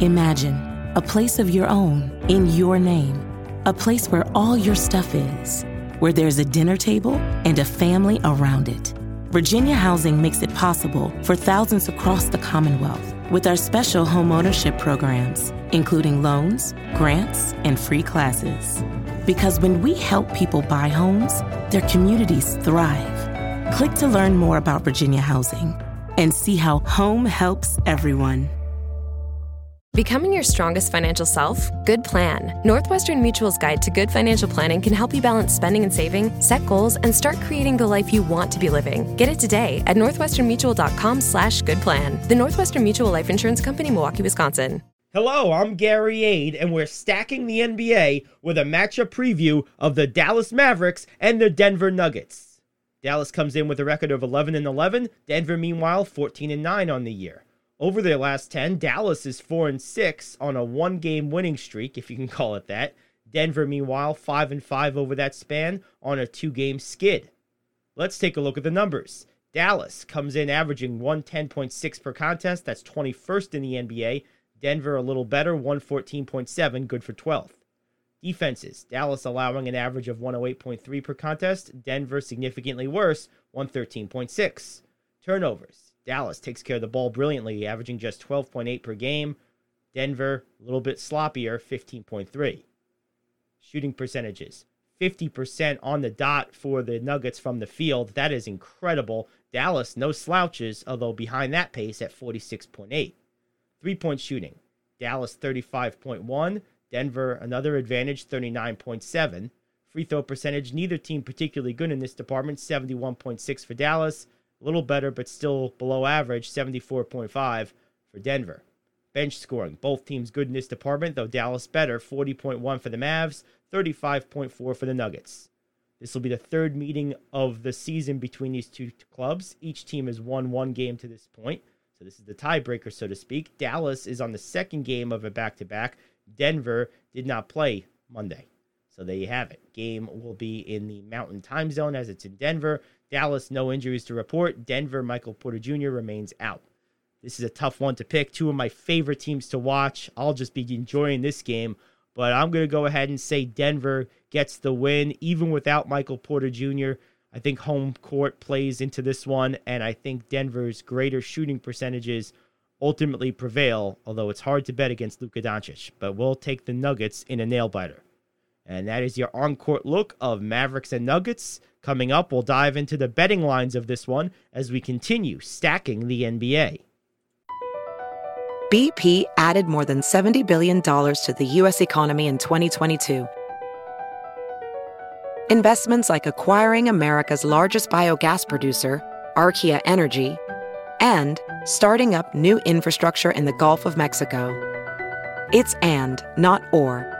Imagine a place of your own in your name, a place where all your stuff is, where there's a dinner table and a family around it. Virginia Housing makes it possible for thousands across the Commonwealth with our special homeownership programs, including loans, grants, and free classes. Because when we help people buy homes, their communities thrive. Click to learn more about Virginia Housing and see how home helps everyone. Becoming your strongest financial self? Good plan. Northwestern Mutual's guide to good financial planning can help you balance spending and saving, set goals, and start creating the life you want to be living. Get it today at northwesternmutual.com slash good plan. The Northwestern Mutual Life Insurance Company, Milwaukee, Wisconsin. Hello, I'm Gary Ade, and we're stacking the NBA with a matchup preview of the Dallas Mavericks and the Denver Nuggets. Dallas comes in with a record of 11 and 11. Denver, meanwhile, 14 and 9 on the year. Over their last 10, Dallas is 4 and 6 on a one-game winning streak, if you can call it that. Denver meanwhile 5 and 5 over that span on a two-game skid. Let's take a look at the numbers. Dallas comes in averaging 110.6 per contest, that's 21st in the NBA. Denver a little better, 114.7, good for 12th. Defenses, Dallas allowing an average of 108.3 per contest, Denver significantly worse, 113.6. Turnovers, Dallas takes care of the ball brilliantly, averaging just 12.8 per game. Denver, a little bit sloppier, 15.3. Shooting percentages 50% on the dot for the Nuggets from the field. That is incredible. Dallas, no slouches, although behind that pace at 46.8. Three point shooting Dallas 35.1. Denver, another advantage, 39.7. Free throw percentage, neither team particularly good in this department, 71.6 for Dallas, a little better, but still below average, 74.5 for Denver. Bench scoring, both teams good in this department, though Dallas better, 40.1 for the Mavs, 35.4 for the Nuggets. This will be the third meeting of the season between these two clubs. Each team has won one game to this point. So this is the tiebreaker, so to speak. Dallas is on the second game of a back to back. Denver did not play Monday. So there you have it. Game will be in the Mountain Time Zone as it's in Denver. Dallas, no injuries to report. Denver, Michael Porter Jr. remains out. This is a tough one to pick. Two of my favorite teams to watch. I'll just be enjoying this game, but I'm going to go ahead and say Denver gets the win, even without Michael Porter Jr. I think home court plays into this one, and I think Denver's greater shooting percentages ultimately prevail, although it's hard to bet against Luka Doncic. But we'll take the Nuggets in a nail biter. And that is your on court look of Mavericks and Nuggets. Coming up, we'll dive into the betting lines of this one as we continue stacking the NBA. BP added more than $70 billion to the U.S. economy in 2022. Investments like acquiring America's largest biogas producer, Archaea Energy, and starting up new infrastructure in the Gulf of Mexico. It's and, not or.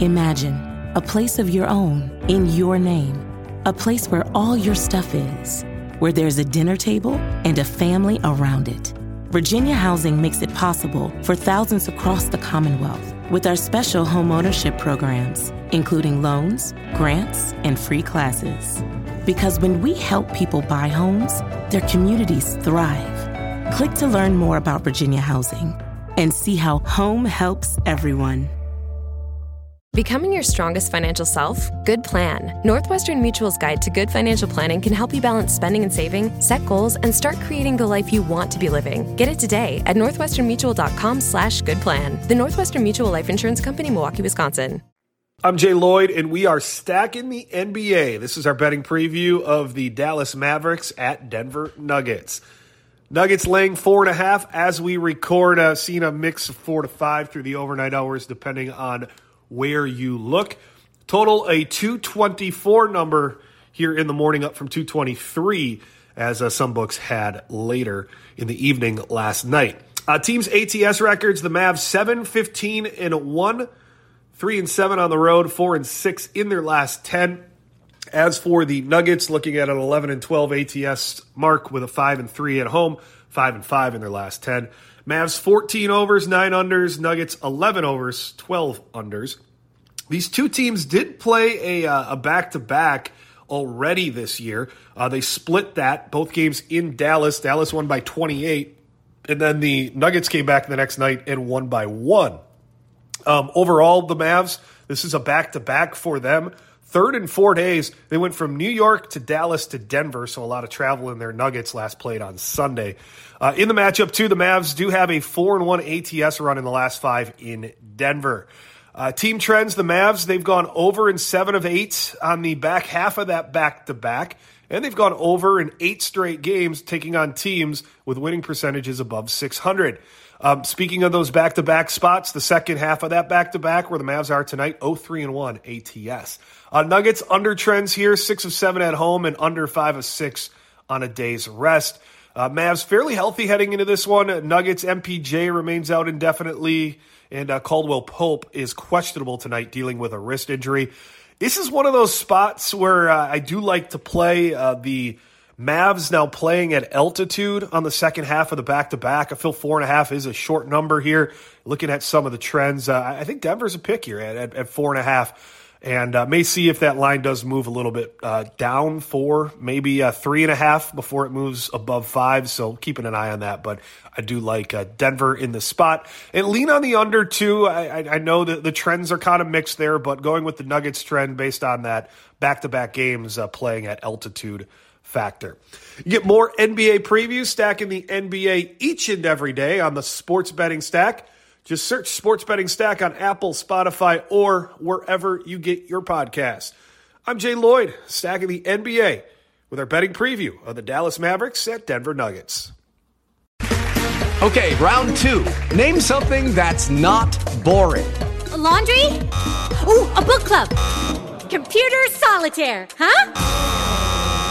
Imagine a place of your own in your name, a place where all your stuff is, where there's a dinner table and a family around it. Virginia Housing makes it possible for thousands across the Commonwealth with our special homeownership programs, including loans, grants, and free classes. Because when we help people buy homes, their communities thrive. Click to learn more about Virginia Housing and see how home helps everyone. Becoming your strongest financial self? Good plan. Northwestern Mutual's guide to good financial planning can help you balance spending and saving, set goals, and start creating the life you want to be living. Get it today at northwesternmutual.com slash good plan. The Northwestern Mutual Life Insurance Company, Milwaukee, Wisconsin. I'm Jay Lloyd, and we are stacking the NBA. This is our betting preview of the Dallas Mavericks at Denver Nuggets. Nuggets laying four and a half as we record, uh, seeing a mix of four to five through the overnight hours, depending on where you look. Total a 224 number here in the morning, up from 223 as uh, some books had later in the evening last night. Uh, teams ATS records: the Mavs 7, 15 and one, three and seven on the road, four and six in their last ten. As for the Nuggets, looking at an 11 and 12 ATS mark with a five and three at home, five and five in their last ten. Mavs 14 overs, 9 unders. Nuggets 11 overs, 12 unders. These two teams did play a, uh, a back-to-back already this year. Uh, they split that, both games in Dallas. Dallas won by 28. And then the Nuggets came back the next night and won by one. Um, overall, the Mavs, this is a back-to-back for them. Third in four days, they went from New York to Dallas to Denver, so a lot of travel in their Nuggets last played on Sunday. Uh, in the matchup, too, the Mavs do have a four and one ATS run in the last five in Denver. Uh, team trends, the Mavs, they've gone over in seven of eight on the back half of that back to back, and they've gone over in eight straight games taking on teams with winning percentages above 600. Um, speaking of those back to back spots, the second half of that back to back, where the Mavs are tonight, 0 3 and 1 ATS. Uh, Nuggets under trends here, 6 of 7 at home and under 5 of 6 on a day's rest. Uh, Mavs fairly healthy heading into this one. Nuggets MPJ remains out indefinitely, and uh, Caldwell Pope is questionable tonight, dealing with a wrist injury. This is one of those spots where uh, I do like to play uh, the Mavs now playing at altitude on the second half of the back to back. I feel four and a half is a short number here. Looking at some of the trends, uh, I think Denver's a pick here at, at, at four and a half. And uh, may see if that line does move a little bit uh, down four, maybe uh, three and a half before it moves above five. So keeping an eye on that. But I do like uh, Denver in the spot and lean on the under too. I, I know that the trends are kind of mixed there, but going with the Nuggets trend based on that back to back games uh, playing at altitude factor. You get more NBA previews, stacking the NBA each and every day on the Sports Betting Stack. Just search Sports Betting Stack on Apple, Spotify, or wherever you get your podcast. I'm Jay Lloyd, stacking the NBA with our betting preview of the Dallas Mavericks at Denver Nuggets. Okay, round two. Name something that's not boring. A laundry? Ooh, a book club. Computer solitaire, huh?